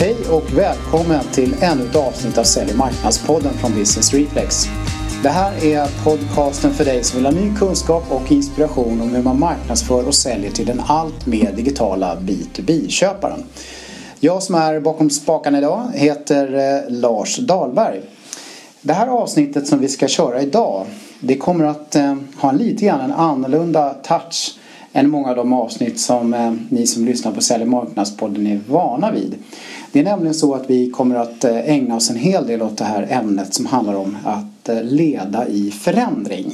Hej och välkommen till ännu ett avsnitt av Sälj och marknadspodden från Business Reflex. Det här är podcasten för dig som vill ha ny kunskap och inspiration om hur man marknadsför och säljer till den allt mer digitala B2B-köparen. Jag som är bakom spakarna idag heter eh, Lars Dahlberg. Det här avsnittet som vi ska köra idag det kommer att eh, ha en lite grann en annorlunda touch än många av de avsnitt som eh, ni som lyssnar på Sälj och marknadspodden är vana vid. Det är nämligen så att vi kommer att eh, ägna oss en hel del åt det här ämnet som handlar om att eh, leda i förändring.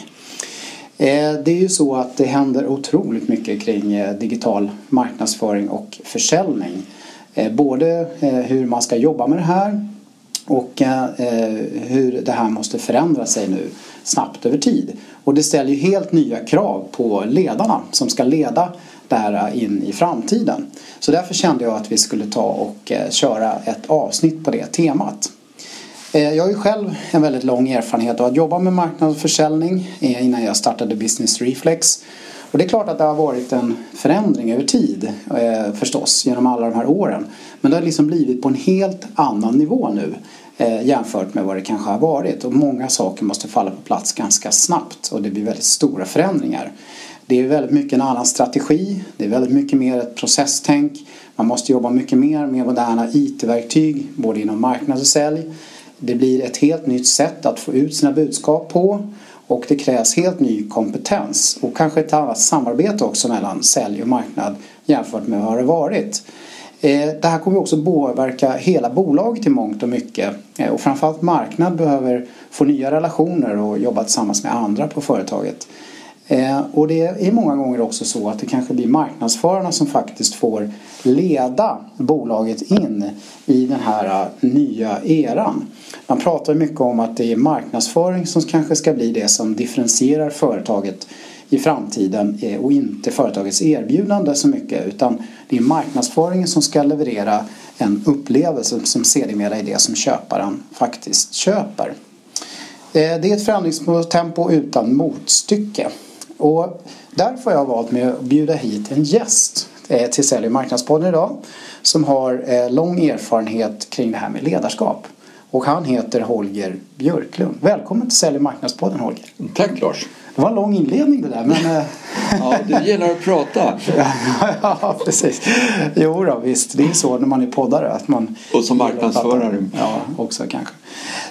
Eh, det är ju så att det händer otroligt mycket kring digital marknadsföring och försäljning. Både hur man ska jobba med det här och hur det här måste förändra sig nu snabbt över tid. Och det ställer ju helt nya krav på ledarna som ska leda det här in i framtiden. Så därför kände jag att vi skulle ta och eh, köra ett avsnitt på det temat. Eh, jag har ju själv en väldigt lång erfarenhet av att jobba med marknad och försäljning eh, innan jag startade Business Reflex. Och det är klart att det har varit en förändring över tid eh, förstås genom alla de här åren. Men det har liksom blivit på en helt annan nivå nu eh, jämfört med vad det kanske har varit. Och många saker måste falla på plats ganska snabbt och det blir väldigt stora förändringar. Det är väldigt mycket en annan strategi. Det är väldigt mycket mer ett processtänk. Man måste jobba mycket mer med moderna IT-verktyg både inom marknad och sälj. Det blir ett helt nytt sätt att få ut sina budskap på och det krävs helt ny kompetens och kanske ett annat samarbete också mellan sälj och marknad jämfört med vad det varit. Eh, det här kommer också påverka hela bolaget i mångt och mycket eh, och framförallt marknad behöver få nya relationer och jobba tillsammans med andra på företaget. Eh, och det är många gånger också så att det kanske blir marknadsförarna som faktiskt får leda bolaget in i den här eh, nya eran. Man pratar mycket om att det är marknadsföring som kanske ska bli det som differentierar företaget i framtiden eh, och inte företagets erbjudande så mycket utan det är marknadsföringen som ska leverera en upplevelse som sedermera är det som köparen faktiskt köper. Det är ett förändringstempo utan motstycke. Och därför har jag valt med att bjuda hit en gäst till Sälj och marknadspodden idag som har lång erfarenhet kring det här med ledarskap. Och han heter Holger Björklund. Välkommen till Sälj och marknadspodden Holger. Tack Lars. Det var en lång inledning det där men... ja, du gillar att prata. ja, precis. Jo då, visst. Det är så när man är poddare att man... Och som marknadsförare. Ja, också kanske.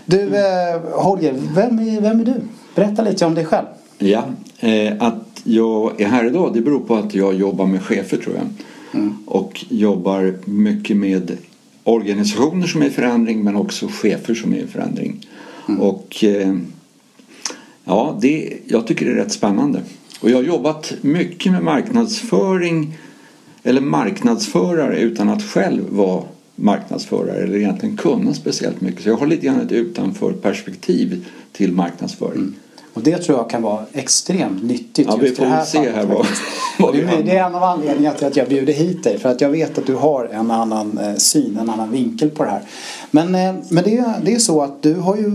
Du, eh, Holger, vem är, vem är du? Berätta lite om dig själv. Ja, eh, att jag är här idag det beror på att jag jobbar med chefer tror jag. Mm. Och jobbar mycket med organisationer som är i förändring men också chefer som är i förändring. Mm. Och eh, ja, det, jag tycker det är rätt spännande. Och jag har jobbat mycket med marknadsföring eller marknadsförare utan att själv vara marknadsförare eller egentligen kunna speciellt mycket. Så jag har lite grann ett utanför perspektiv till marknadsföring. Mm. Och det tror jag kan vara extremt nyttigt. Ja, vi får väl se här vad, vad det, det är en av anledningarna till att jag bjuder hit dig. För att jag vet att du har en annan syn, en annan vinkel på det här. Men, men det, är, det är så att du har ju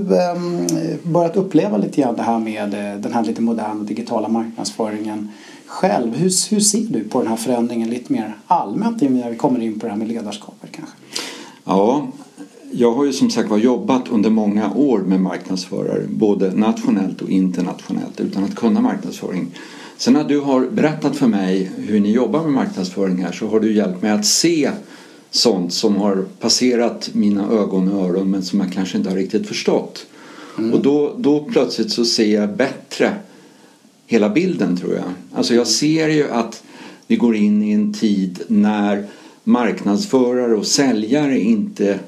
börjat uppleva lite grann det här med den här lite moderna digitala marknadsföringen själv. Hur, hur ser du på den här förändringen lite mer allmänt när vi kommer in på det här med ledarskapet kanske? Ja, jag har ju som sagt var jobbat under många år med marknadsförare både nationellt och internationellt utan att kunna marknadsföring. Sen när du har berättat för mig hur ni jobbar med marknadsföring här så har du hjälpt mig att se sånt som har passerat mina ögon och öron men som jag kanske inte har riktigt förstått. Mm. Och då, då plötsligt så ser jag bättre hela bilden tror jag. Alltså jag ser ju att vi går in i en tid när marknadsförare och säljare inte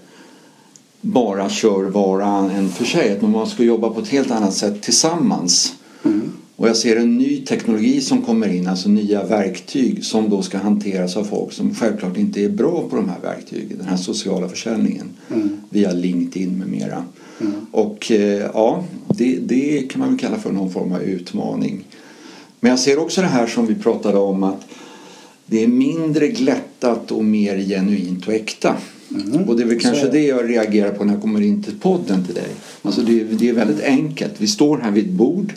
bara kör varan en för sig. Att man ska jobba på ett helt annat sätt tillsammans. Mm. Och jag ser en ny teknologi som kommer in, alltså nya verktyg som då ska hanteras av folk som självklart inte är bra på de här verktygen. Den här sociala försäljningen mm. via LinkedIn med mera. Mm. Och eh, ja, det, det kan man väl kalla för någon form av utmaning. Men jag ser också det här som vi pratade om att det är mindre glättat och mer genuint och äkta. Mm. Och det är väl kanske det jag reagerar på när jag kommer in till podden till dig. Alltså det, det är väldigt enkelt. Vi står här vid ett bord.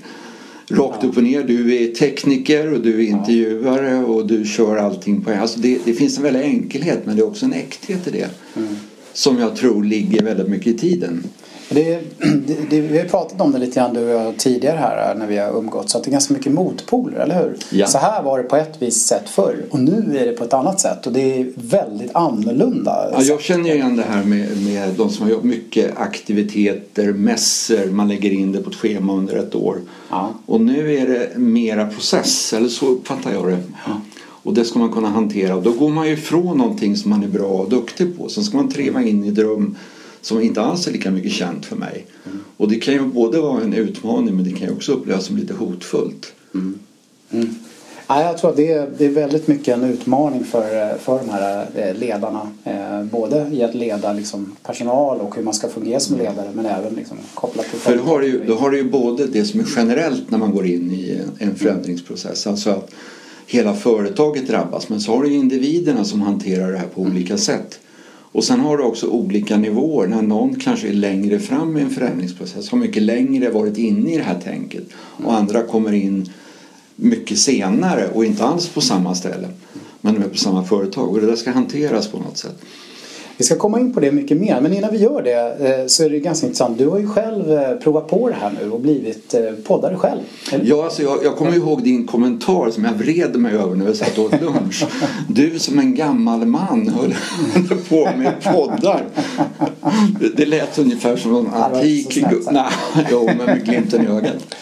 Rakt ja. upp och ner. Du är tekniker och du är intervjuare ja. och du kör allting på en. Alltså det, det finns en väldig enkelhet men det är också en äkthet i det. Mm. som jag tror ligger väldigt mycket i tiden. Det, det, det, vi har pratat om det lite grann du och jag tidigare här när vi har umgåtts. Att det är ganska mycket motpoler, eller hur? Ja. Så här var det på ett visst sätt förr och nu är det på ett annat sätt. Och det är väldigt annorlunda. Ja, jag känner igen det här med, med de som har gjort mycket aktiviteter, mässor, man lägger in det på ett schema under ett år. Ja. Och nu är det mera process, eller så uppfattar jag det. Ja. Och det ska man kunna hantera. Och då går man ju ifrån någonting som man är bra och duktig på. Sen ska man treva in i dröm som inte alls är lika mycket känt för mig. Mm. Och det kan ju både vara en utmaning men det kan ju också upplevas som lite hotfullt. Ja, jag tror att det är, det är väldigt mycket en utmaning för, för de här eh, ledarna. Eh, både i att leda liksom personal och hur man ska fungera som ledare men även liksom kopplat till För då har, ju, då har du ju både det som är generellt när man går in i en, en förändringsprocess. Alltså att hela företaget drabbas. Men så har du ju individerna som hanterar det här på olika sätt. Och sen har du också olika nivåer. När någon kanske är längre fram i en förändringsprocess. Har mycket längre varit inne i det här tänket. Och andra kommer in mycket senare och inte alls på samma ställe. Men de är på samma företag. Och det där ska hanteras på något sätt. Vi ska komma in på det mycket mer men innan vi gör det eh, så är det ganska intressant. Du har ju själv eh, provat på det här nu och blivit eh, poddare själv. eller? Ja, alltså jag, jag kommer ihåg din kommentar som jag vred mig över när vi satt och åt lunch. Du som en gammal man höll, på med poddar. Det, lät ungefär som en antik... Nej, jo, men med glimten i ögat.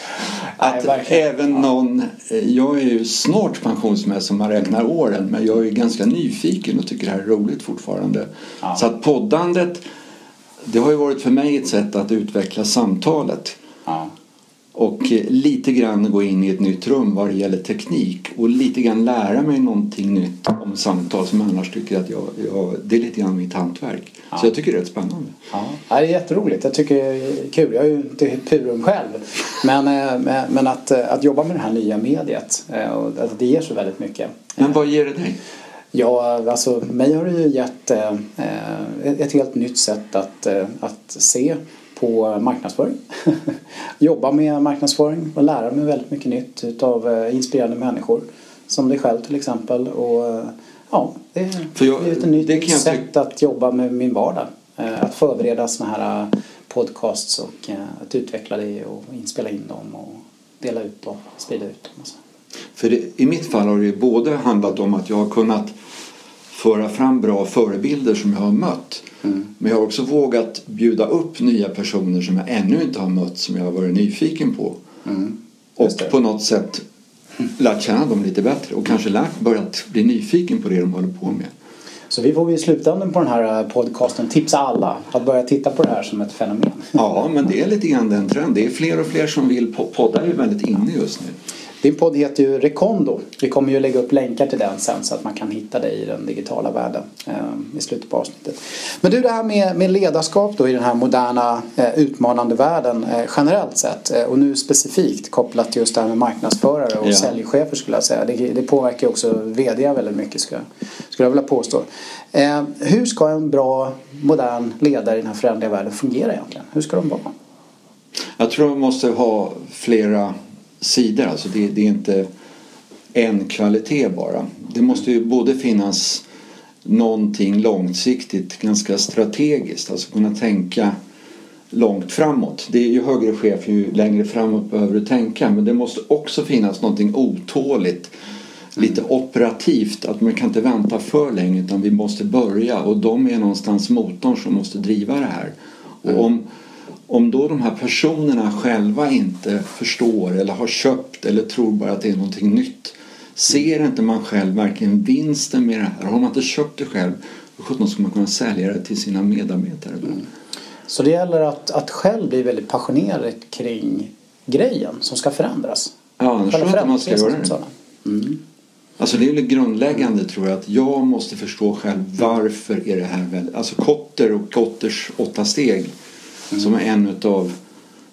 Nej, Att verkligen. även någon, eh, jag är ju snart pensionsmässig om man räknar åren men jag är ganska nyfiken och tycker det här är roligt fortfarande. Ja. Så att poddandet, det har ju varit för mig ett sätt att utveckla samtalet. Ja. Och eh, lite grann gå in i ett nytt rum vad det gäller teknik och lite grann lära mig någonting nytt om samtal som jag annars tycker att jag, jag det är lite grann mitt hantverk. Så jag tycker det är rätt spännande. Ja, det är jätteroligt. Jag tycker det är kul. Jag är ju inte purum själv. Men, eh, men- men att, eh, att jobba med det här nya mediet, det ger så väldigt mycket. Men vad ger det dig? Ja, alltså mig har det ju gett ett helt nytt sätt att, att se på marknadsföring. Jobba med marknadsföring och lära mig väldigt mycket nytt utav eh, inspirerande människor. Som dig själv till exempel. Och eh, ja, det har För jag- blivit ett nytt det sätt att jobba med min vardag. Eh, Att förbereda såna här podcasts och att utveckla det och inspela in dem och dela ut och sprida ut dem. För det, i mitt fall har det ju både handlat om att jag har kunnat föra fram bra förebilder som jag har mött. Men jag har också vågat bjuda upp nya personer som jag ännu inte har mött som jag har varit nyfiken på. Just Och det. på något sätt lärt känna dem lite bättre och kanske lärt, börjat bli nyfiken på det de håller på med. Så vi får i slutändan på den här eh, podcasten tipsa alla att börja titta på det här som ett fenomen. Ja, men det är lite grann den trenden. Det är fler och fler som vill. po- Poddar är väldigt inne just nu. Din podd heter ju Rekondo. Vi kommer ju lägga upp länkar till den sen så att man kan hitta dig i den digitala världen eh, i slutet på avsnittet. Men du, det här med, med ledarskap då i den här moderna eh, utmanande världen eh, generellt sett eh, och nu specifikt kopplat till just det här med marknadsförare och Ja. säljchefer skulle jag säga. Det, det påverkar ju också VD väldigt mycket skulle skulle jag vilja påstå. Eh, hur ska en bra modern ledare i den här föränderliga världen fungera egentligen? Hur ska de vara? Jag tror man måste ha flera sidor. Alltså det, det är inte en kvalitet bara. Det måste ju både finnas någonting långsiktigt, ganska strategiskt. Alltså kunna tänka långt framåt. Det är ju högre chef ju längre framåt behöver du tänka. Men det måste också finnas någonting otåligt. Lite operativt, att man kan inte vänta för länge utan vi måste börja och de är någonstans motorn som måste driva det här. Och om, om då de här personerna själva inte förstår eller har köpt eller tror bara att det är någonting nytt. Ser inte man själv verkligen vinsten med det här? Har man inte köpt det själv, hur sjutton ska man kunna sälja det till sina medarbetare då? Så det gäller att, att själv bli väldigt passionerad kring grejen som ska förändras. Ja, annars tror jag inte man ska göra det. Mm. Alltså det är väl grundläggande tror jag att jag måste förstå själv varför är det här väldigt... Alltså Kotter och Kotters åtta steg som är en av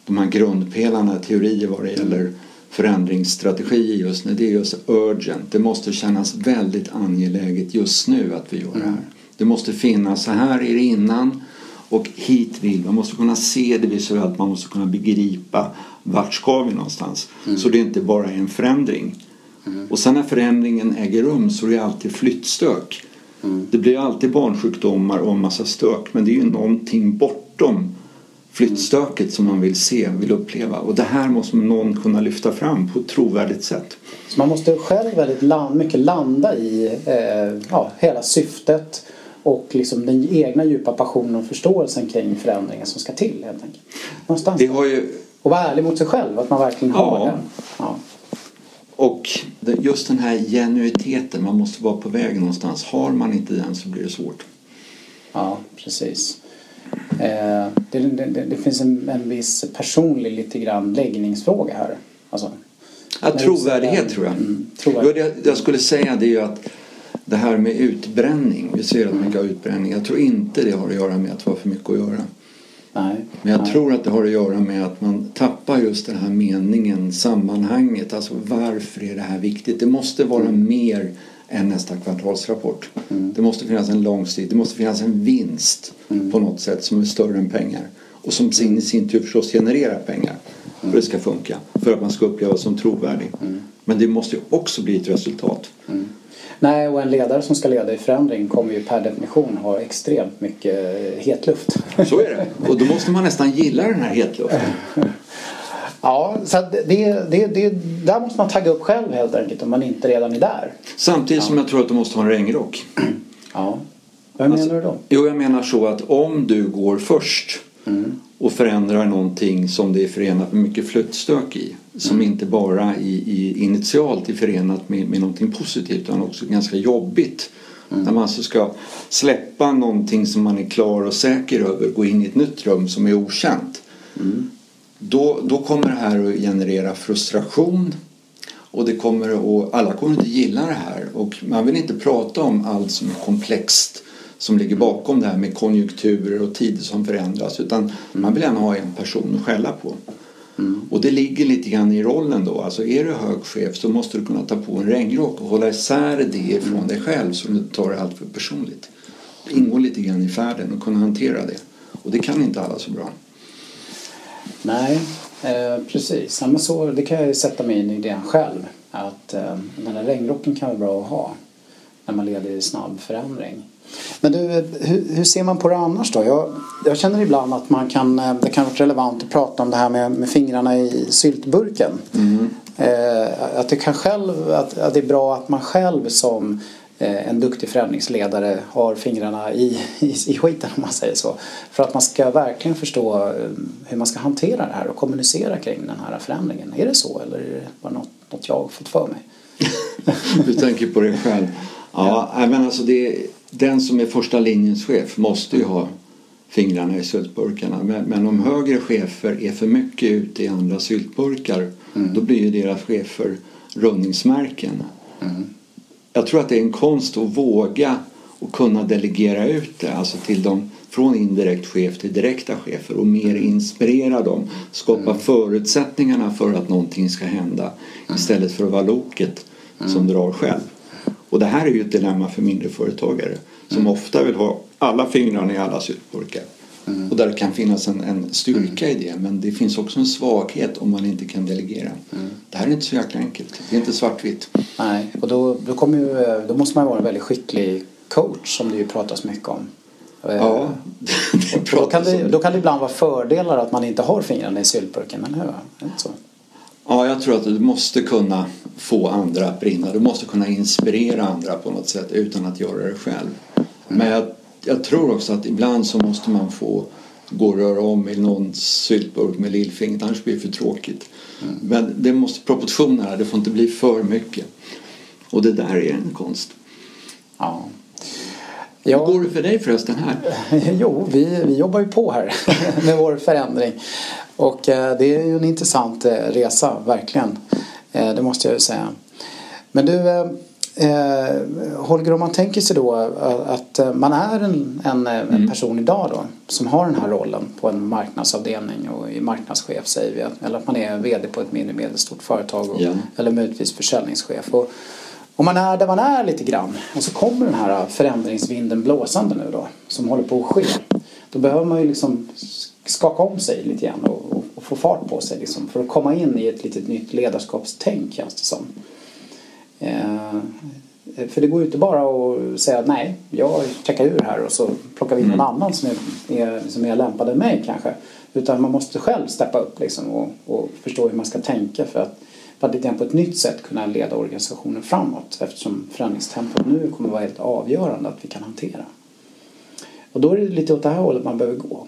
de här grundpelarna i teorier vad det gäller förändringsstrategier just nu. Det är just urgent. Det måste kännas väldigt angeläget just nu att vi gör det här. Det måste finnas, så här är det innan och hit vill Man måste kunna se det visuellt, man måste kunna begripa vart ska vi någonstans. Så det inte bara är en förändring. Och sen när förändringen äger rum så är det alltid flyttstök. Mm. Det blir alltid barnsjukdomar och en massa stök men det är ju någonting bortom flyttstöket som man vill se, vill uppleva. Och det här måste någon kunna lyfta fram på ett trovärdigt sätt. Så man måste själv väldigt land, mycket landa i eh, ja, hela syftet och liksom den egna djupa passionen och förståelsen kring förändringen som ska till helt enkelt. Någonstans. Det har ju... Och vara ärlig mot sig själv, att man verkligen har ja. den. Ja. Och just den här genuiteten, man måste vara på väg någonstans. Har man inte den så blir det svårt. Ja, precis. Eh, det, det, det, finns en, en viss personlig lite grann läggningsfråga här. Alltså, ja, trovärdighet tror jag. Mm, trovärdighet. Det jag skulle säga det är ju att det här med utbränning, vi ser att mycket av utbränning, jag tror inte det har att göra med att vara för mycket att göra. Nej, Men jag nej. tror att det har att göra med att man tappar just den här meningen, sammanhanget. Alltså varför är det här viktigt? Det måste vara mm. mer än nästa kvartalsrapport. Mm. Det måste finnas en långsiktig, det måste finnas en vinst mm. på något sätt som är större än pengar. Och som i sin tur förstås genererar pengar för att det ska funka. För att man ska upplevas som trovärdig. Mm. Men det måste ju också bli ett resultat. Mm. Nej, och en ledare som ska leda i förändring kommer ju per definition ha extremt mycket hetluft. Så är det. Och då måste man nästan gilla den här hetluften. Ja, så det, det, det, där måste man tagga upp själv helt enkelt om man inte redan är där. Samtidigt ja. som jag tror att du måste ha en regnrock. Ja. Vad menar alltså, du då? Jo, jag menar så att om du går först mm. och förändrar någonting som det är förenat med mycket flyttstök i. Som mm. inte bara i, i initialt är förenat med, med någonting positivt utan också ganska jobbigt. Mm. När man alltså ska släppa någonting som man är klar och säker över, gå in i ett nytt rum som är okänt. Mm. Då, då kommer det här att generera frustration och det kommer att, alla kommer inte gilla det här och man vill inte prata om allt som är komplext som ligger bakom det här med konjunkturer och tider som förändras utan man vill gärna ha en person att skälla på. Mm. Och det ligger lite grann i rollen då. Alltså är du hög chef så måste du kunna ta på en regnrock och hålla isär det från dig själv så du inte tar det allt för personligt. Det ingår lite grann i färden och kunna hantera det. Och det kan inte alla så bra. Nej, eh, precis. Ja, men så, det kan jag ju sätta mig in i det själv. Att eh, den där regnrocken kan vara bra att ha när man leder i snabb förändring. Men du, hur, hur, ser man på det annars då? Jag, jag, känner ibland att man kan, eh, det kan vara relevant att prata om det här med, med fingrarna i syltburken. Mm. Eh, att, det kan själv, att, att det är bra att man själv som eh, en duktig förändringsledare har fingrarna i, i, i skiten om man säger så. För att man ska verkligen förstå eh, hur man ska hantera det här och kommunicera kring den här förändringen. Är det så eller är det bara något, något jag har fått för mig? du tänker på dig själv. Ja, ja. men alltså det den som är första linjens chef måste ju ha fingrarna i syltburkarna. Men, men om högre chefer är för mycket ute i andra syltburkar mm. då blir ju deras chefer rundningsmärken. Mm. Jag tror att det är en konst att våga och kunna delegera ut det alltså till dem från indirekt chef till direkta chefer och mer mm. inspirera dem. Skapa mm. förutsättningarna för att någonting ska hända mm. istället för att vara loket som drar själv. Och det här är ju ett dilemma för mindre företagare som ofta vill ha alla fingrarna i alla syltburkar. Mm. Och där kan finnas en, en styrka mm. i det men det finns också en svaghet om man inte kan delegera. Mm. Det här är inte så jäkla enkelt. Det är inte svartvitt. Nej, och då, då, kommer ju, då måste man vara en väldigt skicklig coach som det ju pratas mycket om. Ja, det då, kan det, då kan det ibland vara fördelar att man inte har fingrarna i syltburken, eller hur? Så? Ja, jag tror att du måste kunna få andra att brinna. Du måste kunna inspirera andra på något sätt utan att göra det själv. Men jag, jag tror också att ibland så måste man få gå och röra om i någon syltburk med lillfingret annars blir det för tråkigt. Mm. Men det måste proportionerna, det får inte bli för mycket. Och det där är en konst. Ja. Ja. Hur går det för dig förresten här? Jo, vi, vi jobbar ju på här med vår förändring. Och eh, det är ju en intressant eh, resa, verkligen. Eh, det måste jag ju säga. Men du, eh, Holger, om man tänker sig då att man är en, en, en mm. person idag då som har den här rollen på en marknadsavdelning och är marknadschef säger vi. Eller att man är VD på ett mindre medelstort företag och, ja. eller möjligtvis försäljningschef. Och, om man är där man är lite grann och så kommer den här förändringsvinden blåsande nu då som håller på att ske. Då behöver man ju liksom skaka om sig lite grann och, och, och få fart på sig liksom, för att komma in i ett litet nytt ledarskapstänk känns det som. Eh, För det går ju inte bara att säga att nej, jag checkar ur här och så plockar vi in någon Mm. annan som är, är, som är lämpad än mig kanske. Utan man måste själv steppa upp liksom och, och förstå hur man ska tänka för att, för att lite på ett nytt sätt kunna leda organisationen framåt eftersom förändringstempot nu kommer vara helt avgörande att vi kan hantera. Och då är det lite åt det här hållet man behöver gå.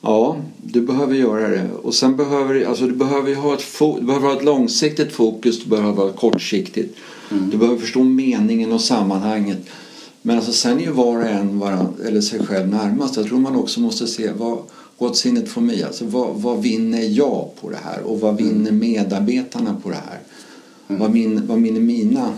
Ja, du behöver göra det. Och sen behöver alltså, du behöver ha ett, du behöver ha ett långsiktigt fokus, du behöver ha ett kortsiktigt. Du behöver förstå meningen och sammanhanget. Men alltså, sen är ju var och en eller sig själv närmast. Jag tror man också måste se vad, what's in it for me? Alltså, vad, vad vinner jag på det här? Och vad vinner medarbetarna på det här? Vad, min, vad vinner mina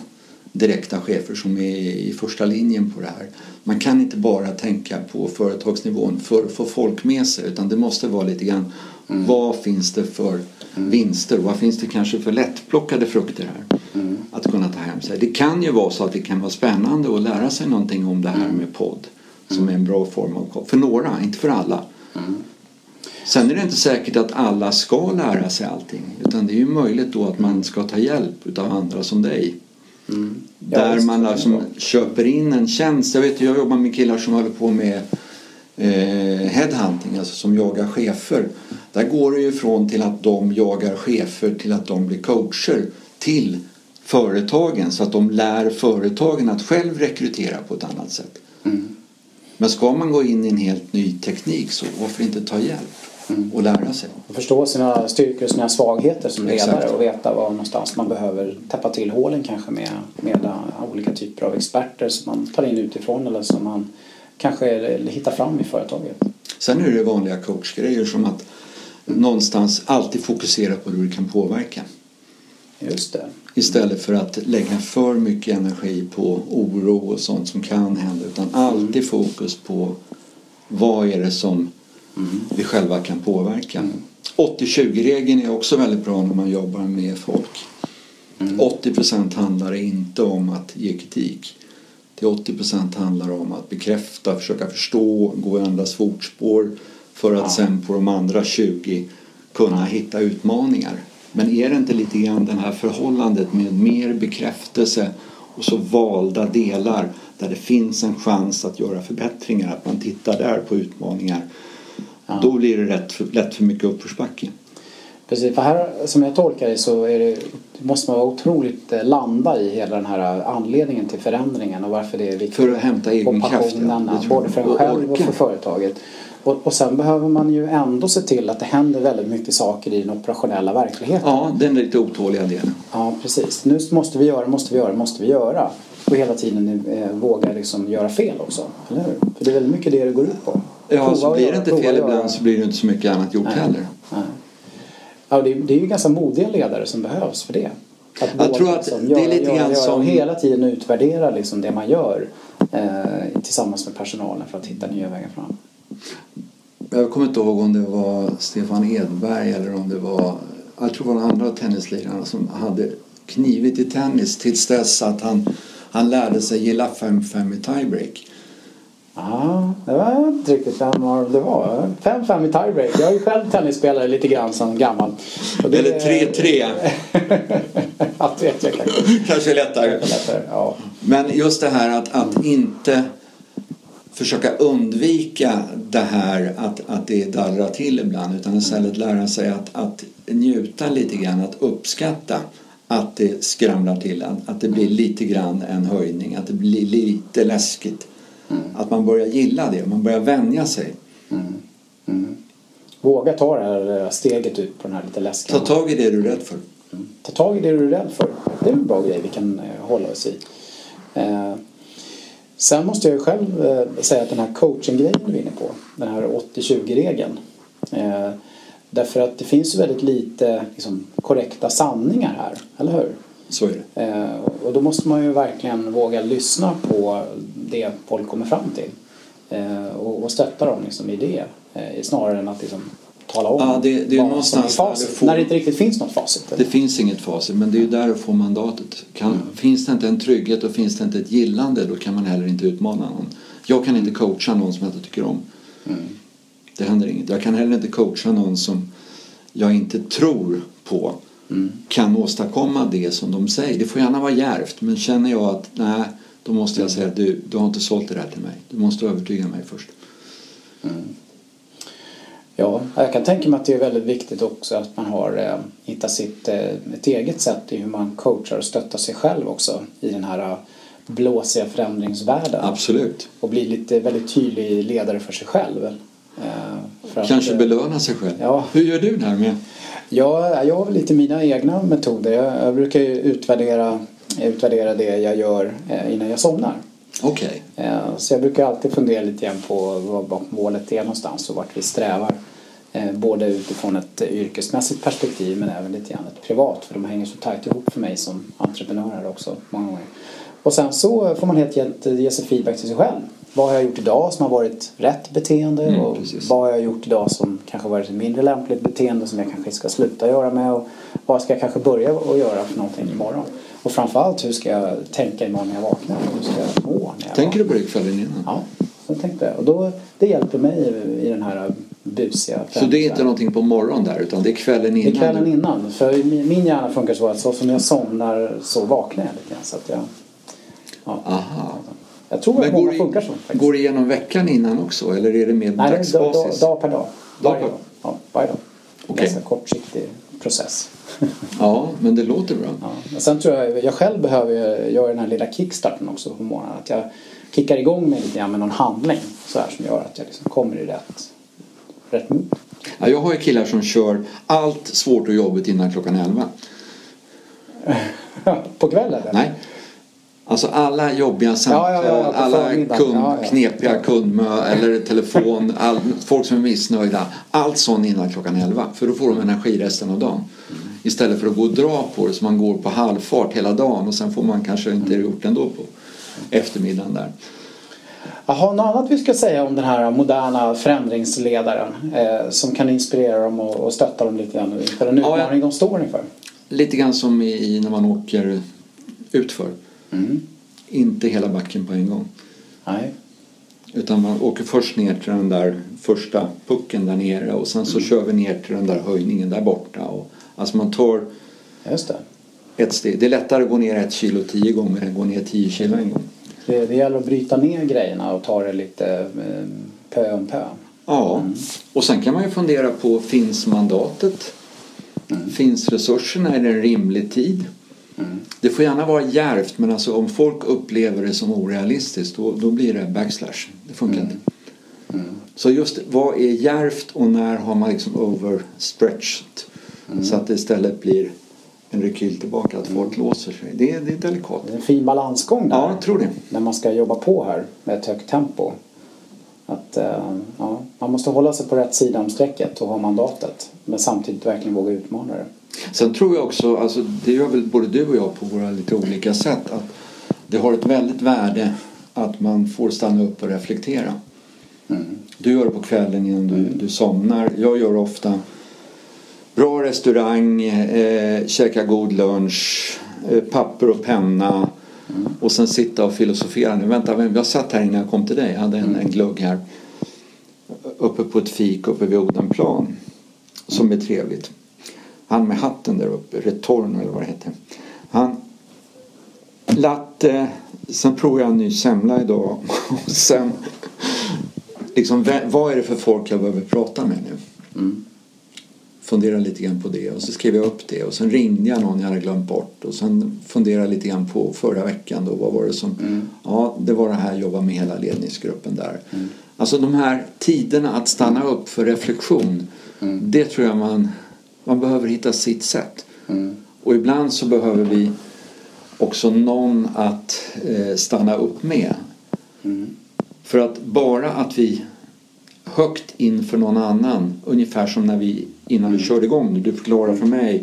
direkta chefer som är i första linjen på det här? Man kan inte bara tänka på företagsnivån för att få folk med sig utan det måste vara lite grann vad finns det för vinster? Vad finns det kanske för lättplockade frukter här? Att kunna ta hem sig. Det kan ju vara så att det kan vara spännande att lära sig någonting om det här med podd som är en bra form av För några, inte för alla. Sen är det inte säkert att alla ska lära sig allting utan det är ju möjligt då att man ska ta hjälp av andra som dig. Ja, Där visst, man alltså köper in en tjänst. Jag vet jag jobbar med killar som håller på med eh, headhunting, alltså som jagar chefer. Där går det ju från till att de jagar chefer till att de blir coacher till företagen så att de lär företagen att själv rekrytera på ett annat sätt. Mm. Men ska man gå in i en helt ny teknik så varför inte ta hjälp och lära sig? Och förstå sina styrkor och sina svagheter som ledare Exakt. och veta var någonstans man behöver täppa till hålen kanske med, med olika typer av experter som man tar in utifrån eller som man kanske hittar fram i företaget. Sen är det vanliga coachgrejer som att någonstans alltid fokusera på hur du kan påverka. Just det. Istället för att lägga för mycket energi på oro och sånt som kan hända. Utan alltid fokus på vad är det som vi själva kan påverka. 80-20-regeln är också väldigt bra när man jobbar med folk. 80% handlar inte om att ge kritik. Till 80% handlar om att bekräfta, försöka förstå, gå i andras fotspår för att Ja. sen på de andra 20 kunna hitta utmaningar. Men är det inte lite grann det här förhållandet med mer bekräftelse och så valda delar där det finns en chans att göra förbättringar, att man tittar där på utmaningar. Ja. Då blir det rätt för, lätt för mycket uppförsbacke. Precis, för här som jag tolkar det så är det, måste man vara otroligt eh, landa i hela den här anledningen till förändringen och varför det är viktigt. För att hämta och egen kraft. tror både för en Och själv och för företaget. Och, och sen behöver man ju ändå se till att det händer väldigt mycket saker i den operationella verkligheten. Ja, den lite otåliga delen. Ja, precis. Nu måste vi göra, måste vi göra, måste vi göra. Och hela tiden eh, våga liksom göra fel också. Eller hur? För det är väldigt mycket det det går ut på. Ja, så blir det inte fel ibland så blir det inte så mycket annat gjort Nej. heller. Nej. Ja, det, är, det är ju ganska modiga ledare som behövs för det. Att Jag tror att liksom det är lite grann som- hela tiden utvärdera liksom det man gör eh, tillsammans med personalen för att hitta nya vägar fram. Jag kommer inte ihåg om det var Stefan Edberg eller om det var jag tror det var några andra tennislirarna som hade knivit i tennis tills dess att han, han lärde sig gilla 5-5 i tiebreak. Ja, det var inte riktigt vem var det var. 5-5 i tiebreak. Jag är ju själv tennisspelare lite grann som gammal. Det- Eller 3-3. ja, 3-3 kanske. Kanske lättare. Lättare, Ja. Men just det här att, att inte försöka undvika det här att, att det dallrar till ibland utan istället lära sig att, att njuta lite grann, att uppskatta att det skramlar till, att, att det blir lite grann en höjning, att det blir lite läskigt. Att man börjar gilla det, man börjar vänja sig. Våga ta det här steget ut på den här lite läskiga. Ta tag i det du är rädd för. Ta tag i det du är rädd för. Det är en bra grej vi kan eh, hålla oss i. Eh, sen måste jag ju själv eh, säga att den här coaching-grejen du är inne på, den här 80-20-regeln. Eh, därför att det finns ju väldigt lite liksom, korrekta sanningar här, eller hur? Så är det. Eh, och då måste man ju verkligen våga lyssna på det folk kommer fram till. Eh, och, och stötta dem liksom i det. Eh, snarare än att liksom tala om Ja, det- det är vad som är facit. får- När det inte riktigt finns något facit. Det finns inget facit men det är ju där du får mandatet. Kan, Finns det inte en trygghet och finns det inte ett gillande då kan man heller inte utmana någon. Jag kan inte coacha någon som jag inte tycker om. Det händer inget. Jag kan heller inte coacha någon som jag inte tror på kan åstadkomma det som de säger. Det får gärna vara djärvt men känner jag att nej, då måste jag säga att du, du har inte sålt det här till mig. Du måste övertyga mig först. Ja, jag kan tänka mig att det är väldigt viktigt också att man har eh, hittat sitt eh, ett eget sätt i hur man coachar och stöttar sig själv också i den här eh, blåsiga förändringsvärlden. Absolut. Och bli lite väldigt tydlig ledare för sig själv. Eh, för att, Kanske eh, belöna sig själv. Ja. Hur gör du där med? Ja, jag har lite mina egna metoder. Jag, jag brukar utvärdera, utvärdera det jag gör eh, innan jag somnar. Okej. Eh, Så jag brukar alltid fundera lite grann på vad målet är någonstans och vart vi strävar. Eh, Både utifrån ett yrkesmässigt perspektiv men även lite grann ett privat för de hänger så tajt ihop för mig som entreprenör också många gånger. Och sen så får man helt enkelt ge sig feedback till sig själv. Vad har jag gjort idag som har varit rätt beteende Mm, och precis. vad har jag gjort idag som kanske varit ett mindre lämpligt beteende som jag kanske ska sluta göra med och vad ska jag kanske börja att göra för någonting imorgon. Och framförallt hur ska jag tänka imorgon när jag vaknar? Hur ska jag må när jag Tänker du på det kvällen innan? Ja, så tänkte jag. Och då, det hjälper mig i, i den här busiga Så det är inte någonting på morgonen där utan det är kvällen Det innan? är kvällen innan. För min hjärna funkar så att så som jag somnar så vaknar jag lite grann. Så att jag, ja. Aha. jag tror att många går, funkar så. det, faktiskt. går det igenom veckan innan också eller är det mer Nej, det är dag, dag, dagsbasis? dag per dag. Dag Varje per- dag. Ja, varje dag. Okej. Ganska kortsiktig process. Ja, men det låter bra. Ja. Sen tror jag, jag själv behöver göra den här lilla kickstarten också på morgonen. Att jag kickar igång mig lite grann med någon handling så här som gör att jag liksom kommer i rätt, rätt mood. Ja, jag har ju killar som kör allt svårt och jobbigt innan klockan 11. på kvällen? eller? Nej. Alltså alla jobbiga samtal, ja, ja, på alla kund, Ja, ja. knepiga kundmö eller telefon, all, folk som är missnöjda. Allt sånt innan klockan 11 för då får de energi resten av dagen. Istället för att gå och dra på det så man går på halvfart hela dagen och sen får man kanske inte gjort ändå på eftermiddagen där. Jaha, något annat vi ska säga om den här moderna förändringsledaren eh, som kan inspirera dem och, och stötta dem lite grann inför den Ja, ja. utmaning de står inför? Lite grann som i, när man åker utför. Mm. Inte hela backen på en gång. Nej. Utan man åker först ner till den där första pucken där nere och sen så Mm. kör vi ner till den där höjningen där borta. Och, alltså man tar Just det. ett steg. Det är lättare att gå ner ett kilo tio gånger än att gå ner tio kilo en gång. det. Det gäller att bryta ner grejerna och ta det lite eh, pö om pö. Ja, Mm. och sen kan man ju fundera på finns mandatet? Mm. Finns resurserna? Är det en rimlig tid? Mm. Det får gärna vara djärvt men alltså om folk upplever det som orealistiskt då, då blir det backslash. Det funkar Mm. inte. Så just vad är djärvt och när har man liksom overstretched Mm. så att det istället blir en rekyl tillbaka, att folk låser sig. Det är, det är delikat. Det är en fin balansgång där. Ja, jag tror det. När man ska jobba på här med ett högt tempo. Att, eh, ja, man måste hålla sig på rätt sida om strecket och ha mandatet. Men samtidigt verkligen våga utmana det. Sen tror jag också, alltså det gör väl både du och jag på våra lite olika sätt, att det har ett väldigt värde att man får stanna upp och reflektera. Mm. Du gör det på kvällen innan du, du somnar. Jag gör ofta bra restaurang, eh, käka god lunch, eh, papper och penna och sen sitta och filosofera. Nu, vänta, jag satt här innan jag kom till dig. Jag hade en, en glugg här uppe på ett fik uppe vid Odenplan som är trevligt. Han med hatten där uppe, Retorno eller vad det heter. Han latte, sen provade jag en ny semla idag och sen liksom, vad är det för folk jag behöver prata med nu? Mm. Fundera lite grann på det och så skrev jag upp det och sen ringde jag någon jag hade glömt bort och sen funderade jag lite grann på förra veckan då, vad var det som, Mm. ja det var det här, jobba med hela ledningsgruppen där. Alltså de här tiderna att stanna upp för reflektion, det tror jag man, man behöver hitta sitt sätt. Mm. Och ibland så behöver vi också någon att eh, stanna upp med. Mm. För att bara att vi högt inför någon annan, ungefär som när vi innan vi körde igång, du förklarar för mig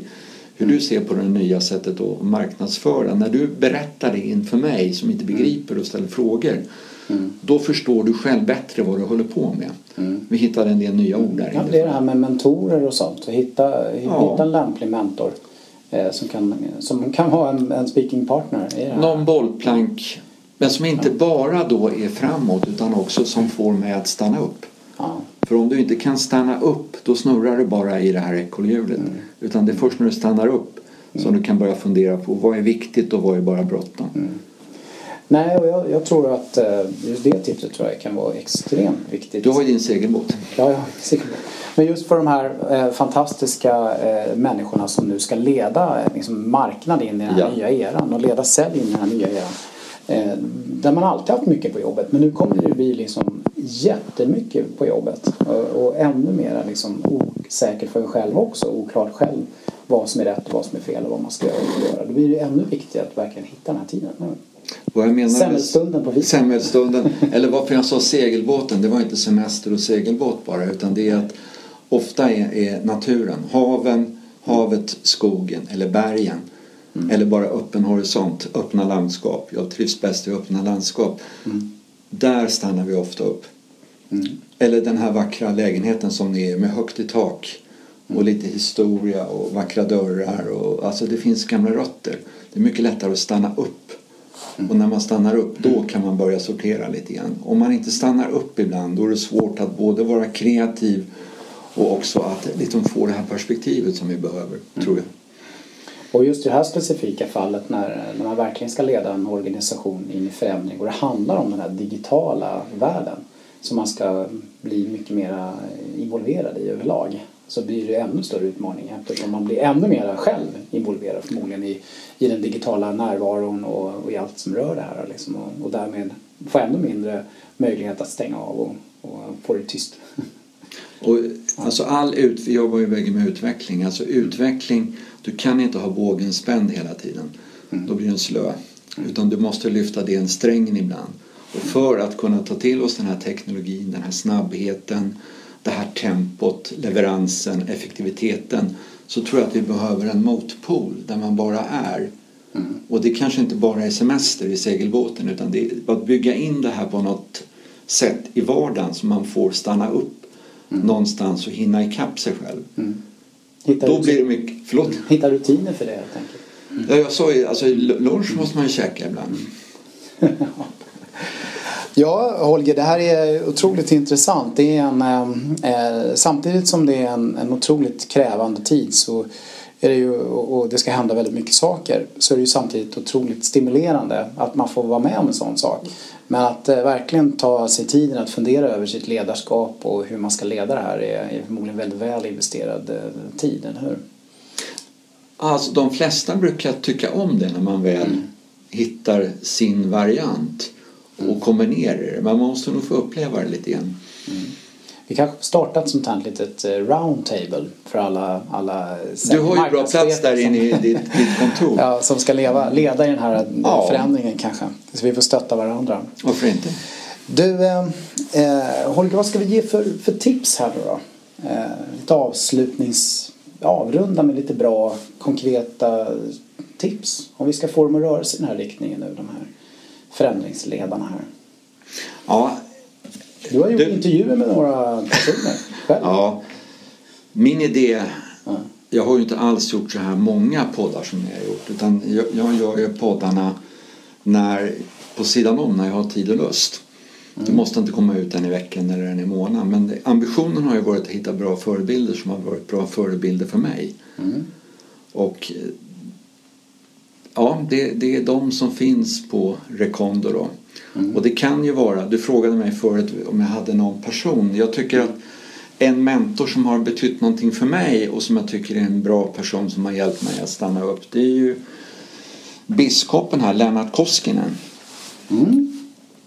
hur du ser på det nya sättet att marknadsföra. När du berättar det inför mig som inte begriper och ställer frågor, Mm. då förstår du själv bättre vad du håller på med. Mm. Vi hittade en del nya ord där. Ja, det är det här med mentorer och sånt. Så hitta, Ja. hitta en lämplig mentor eh, som, kan, som kan vara en, en speaking partner. Någon bollplank, men som inte bara då är framåt utan också som får mig att stanna upp. Ja. För om du inte kan stanna upp då snurrar du bara i det här ekorrhjulet. Utan det är först när du stannar upp Som du kan börja fundera på. Vad är viktigt och vad är bara bråttom? Mm. Nej, och jag, jag, tror att eh, just det tipset tror jag kan vara extremt viktigt. Du har ju din segelbåt. Ja, ja, segelbåt. Men just för de här eh, fantastiska eh, människorna som nu ska leda eh, liksom, marknad in i den här ja. nya eran och leda sälj in i den här nya eran. Eh, där man alltid haft mycket på jobbet men nu kommer det bli liksom jättemycket på jobbet och, ännu mer liksom osäkert för en själv också, oklart själv vad som är rätt och vad som är fel och vad man ska göra. Då blir det ännu viktigare att verkligen hitta den här tiden nu. Vad jag menar Semmelstunden på Visby. Semmelstunden. Eller varför jag sa segelbåten, det var inte semester och segelbåt bara utan det är att ofta är, är naturen, haven, havet, skogen eller bergen mm. eller bara öppen horisont, öppna landskap. Jag trivs bäst i öppna landskap. Mm. Där stannar vi ofta upp. Mm. Eller den här vackra lägenheten som ni är med högt i tak och mm. lite historia och vackra dörrar. Och, alltså det finns gamla rötter. Det är mycket lättare att stanna upp och när man stannar upp då kan man börja sortera lite grann. Om man inte stannar upp ibland då är det svårt att både vara kreativ och också att liksom få det här perspektivet som vi behöver, mm. tror jag. Och just i det här specifika fallet när, när man verkligen ska leda en organisation in i förändring och det handlar om den här digitala världen som man ska bli mycket mer involverad i överlag så blir det ännu större utmaning eftersom man blir ännu mer själv involverad förmodligen i, i den digitala närvaron och, och i allt som rör det här liksom, och, och därmed får ännu mindre möjlighet att stänga av och, och få det tyst. Och, alltså all ut, vi jobbar ju bägge med utveckling. Alltså utveckling, du kan inte ha bågen spänd hela tiden. Mm. Då blir den slö. Utan du måste lyfta den strängen ibland. Och för att kunna ta till oss den här teknologin, den här snabbheten, det här tempot, leveransen, effektiviteten så tror jag att vi behöver en motpol där man bara är. Mm. Och det kanske inte bara är semester i segelbåten utan det är att bygga in det här på något sätt i vardagen så man får stanna upp mm. någonstans och hinna ikapp sig själv. Mm. Då blir det mycket... Förlåt? Hitta rutiner för det helt enkelt. Mm. Ja, jag sa ju, alltså lunch måste man ju käka ibland. Ja, Holger, det här är otroligt intressant. Det är en, eh, samtidigt som det är en, en otroligt krävande tid så är det ju, och det ska hända väldigt mycket saker så är det ju samtidigt otroligt stimulerande att man får vara med om en sån sak. Men att eh, verkligen ta sig tiden att fundera över sitt ledarskap och hur man ska leda det här är, förmodligen väldigt väl investerad eh, tid, eller hur? Alltså de flesta brukar tycka om det när man väl mm. hittar sin variant och kommer ner i det. Man måste nog få uppleva det lite grann. Mm. Vi kanske startar ett sånt här litet eh, roundtable för alla, alla Du har ju bra plats där inne i ditt, ditt kontor. ja, som ska leva, leda i den här ja. förändringen kanske. Så vi får stötta varandra. Varför inte? Du, eh, eh, Holger, vad ska vi ge för, för tips här då? Eh, lite avslutnings... Avrunda med lite bra konkreta tips. Om vi ska få dem att röra sig i den här riktningen nu, de här förändringsledarna här? Ja. Du har gjort du... intervjuer med några personer själv. Ja. Min idé ja. Jag har ju inte alls gjort så här många poddar som jag har gjort utan jag, jag gör ju poddarna när, på sidan om när jag har tid och lust. Mm. Det måste inte komma ut en i veckan eller en i månaden men ambitionen har ju varit att hitta bra förebilder som har varit bra förebilder för mig. Mm. Och Ja, det, det är de som finns på Recondo då. Mm. Och det kan ju vara, du frågade mig förut om jag hade någon person. Jag tycker att en mentor som har betytt någonting för mig och som jag tycker är en bra person som har hjälpt mig att stanna upp det är ju biskopen här, Lennart Koskinen. Mm.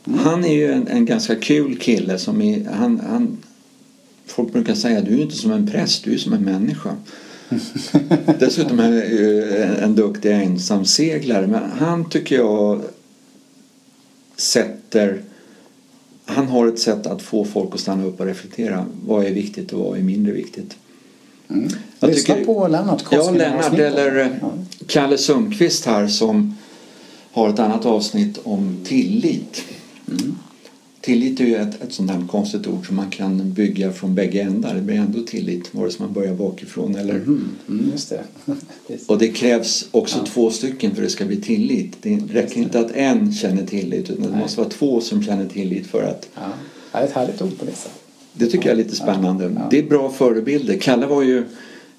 Mm. Han är ju en, en, ganska kul kille som är, han, han, folk brukar säga du är inte som en präst, du är som en människa. Dessutom är han en duktig ensamseglare. Men han tycker jag sätter... Han har ett sätt att få folk att stanna upp och reflektera. Vad är viktigt och vad är mindre viktigt? Mm. Jag Lyssna tycker, på Lennart Ja, Lennart eller ja. Kalle Sundqvist här som har ett annat avsnitt om tillit. Mm. Tillit är ju ett, ett sånt här konstigt ord som man kan bygga från bägge ändar. Det blir ändå tillit vare sig man börjar bakifrån eller... Mm, mm, just det. och det krävs också ja. två stycken för att det ska bli tillit. Det räcker inte att en känner tillit utan det måste vara två som känner tillit för att... Ja. Det är ett härligt ord på det sättet. Det tycker jag är lite spännande. Ja. Det är bra förebilder. Kalle var ju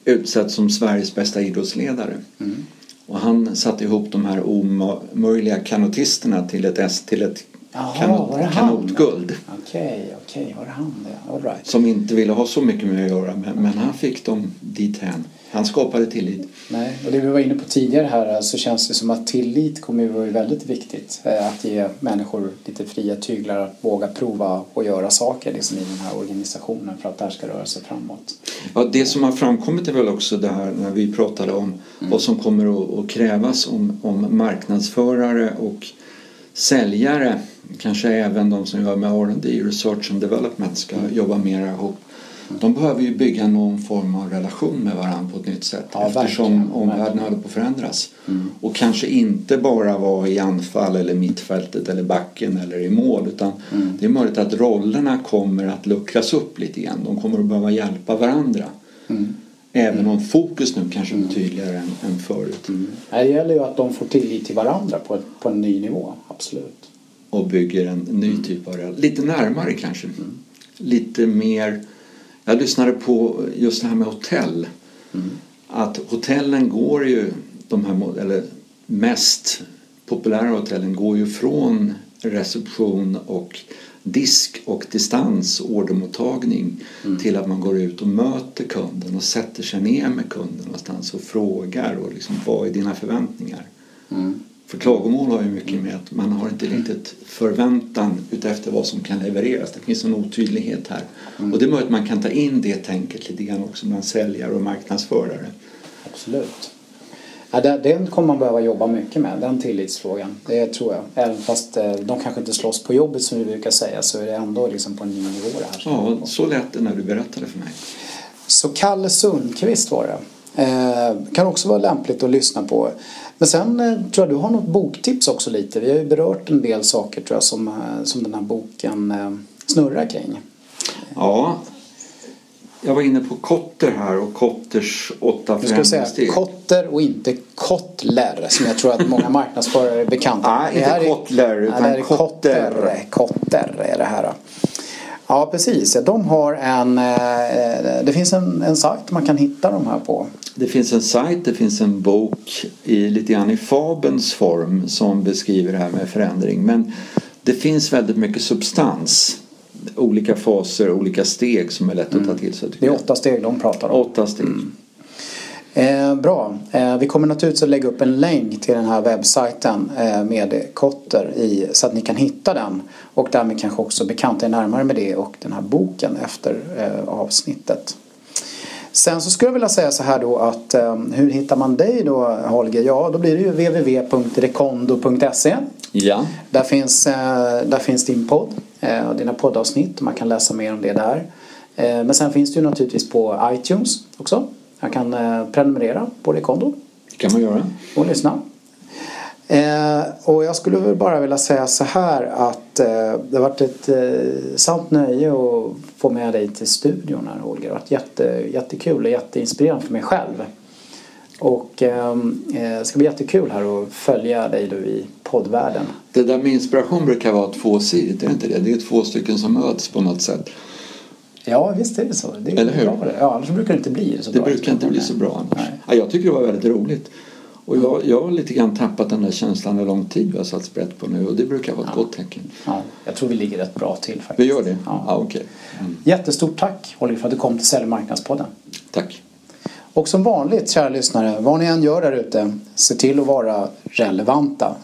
utsedd som Sveriges bästa idrottsledare. Mm. Och han satte ihop de här omöjliga kanotisterna till ett, till ett Jaha, kanot, var det kanotguld. Okej, okej, var det han det? All right. Som inte ville ha så mycket med att göra men, men han fick dem dithän. Han skapade tillit. Nej, och det vi var inne på tidigare här så känns det som att tillit kommer ju vara väldigt viktigt. Eh, Att ge människor lite fria tyglar att våga prova och göra saker liksom, i den här organisationen för att det här ska röra sig framåt. Ja, det som har framkommit är väl också det här när vi pratade om vad som kommer att, att krävas om, om marknadsförare och säljare, kanske även de som jobbar med R&D, Research and Development, ska jobba mer ihop. De behöver ju bygga någon form av relation med varandra på ett nytt sätt Ja, eftersom verkligen, omvärlden verkligen. håller på att förändras. Och kanske inte bara vara i anfall eller mittfältet eller backen eller i mål utan det är möjligt att rollerna kommer att luckras upp lite grann. De kommer att behöva hjälpa varandra. Även om fokus nu kanske är tydligare än, än förut. Det gäller ju att de får tillit till varandra på, på en ny nivå, absolut. Och bygger en ny typ av relation. Lite närmare kanske. Lite mer... Jag lyssnade på just det här med hotell. Att hotellen går ju, de här eller mest populära hotellen går ju från reception och disk och distans ordermottagning till att man går ut och möter kunden och sätter sig ner med kunden någonstans och frågar och liksom, vad är dina förväntningar? För klagomål har ju mycket med att man har inte riktigt förväntan utefter vad som kan levereras. Det finns en otydlighet här. Och det är möjligt att man kan ta in det tänket lite grann också bland säljare och marknadsförare. Absolut. Ja, den- kommer man behöva jobba mycket med, den tillitsfrågan. Det tror jag. Även fast eh, de kanske inte slåss på jobbet som vi brukar säga så är det ändå liksom på en ny nivå det här. Ja, så lät det när du berättade för mig. Så Kalle Sundqvist var det. Kan också vara lämpligt att lyssna på. Men sen eh, tror jag du har något boktips också lite. Vi har ju berört en del saker tror jag som, eh, som den här boken eh, snurrar kring. Ja, jag var inne på Kotter här och Kotters åtta förändringssteg. Kotter och inte Kottler som jag tror att många marknadsförare är bekanta Nej, Det inte är- Kottler, Nej, utan är Kotter. Kotter. Kotter är det här. Ja precis, de har en, det finns en, en sajt man kan hitta de här på. Det finns en sajt, det finns en bok i, lite grann i fabens form som beskriver det här med förändring. Men det finns väldigt mycket substans. Olika faser, olika steg som är lätt att ta till sig. Det är jag. åtta steg de pratar om. åtta steg. Eh, bra. Eh, vi kommer naturligtvis att lägga upp en länk till den här webbsajten eh, med Kotter i så att ni kan hitta den och därmed kanske också bekanta er närmare med det och den här boken efter eh, avsnittet. Sen så skulle jag vilja säga så här då att eh, hur hittar man dig då Holger? Ja, då blir det ju www.rekondo.se Ja, där finns, eh, där finns din podd eh, och dina poddavsnitt. Man kan läsa mer om det där. Eh, Men sen finns det ju naturligtvis på iTunes också. Man kan eh, prenumerera på Rekondo det kan man göra. och lyssna. Eh, och jag skulle väl bara vilja säga så här att eh, det har varit ett eh, sant nöje att få med dig till studion här Holger. Det har varit jätte, jättekul och jätteinspirerande för mig själv. Och ehm, eh, det ska bli jättekul här att följa dig då i poddvärlden. Det där med inspiration brukar vara tvåsidigt, är det inte det? Det är två stycken som möts på något sätt. Ja, visst är det så. Det är Eller hur? bra det. Ja, annars brukar det inte bli så Det bra. brukar inte bli så bra annars. Nej. Ja, jag tycker det var väldigt roligt. Och jag, jag har lite grann tappat den där känslan hur lång tid vi har satt sprätt på nu och det brukar vara ett gott tecken. Ja, jag tror vi ligger rätt bra till faktiskt. Vi gör det? Ja. Ja, okej. Mm. Jättestort tack Holger för att du kom till Sälj marknadspodden. Tack. Och som vanligt kära lyssnare, vad ni än gör där ute, se till att vara relevanta.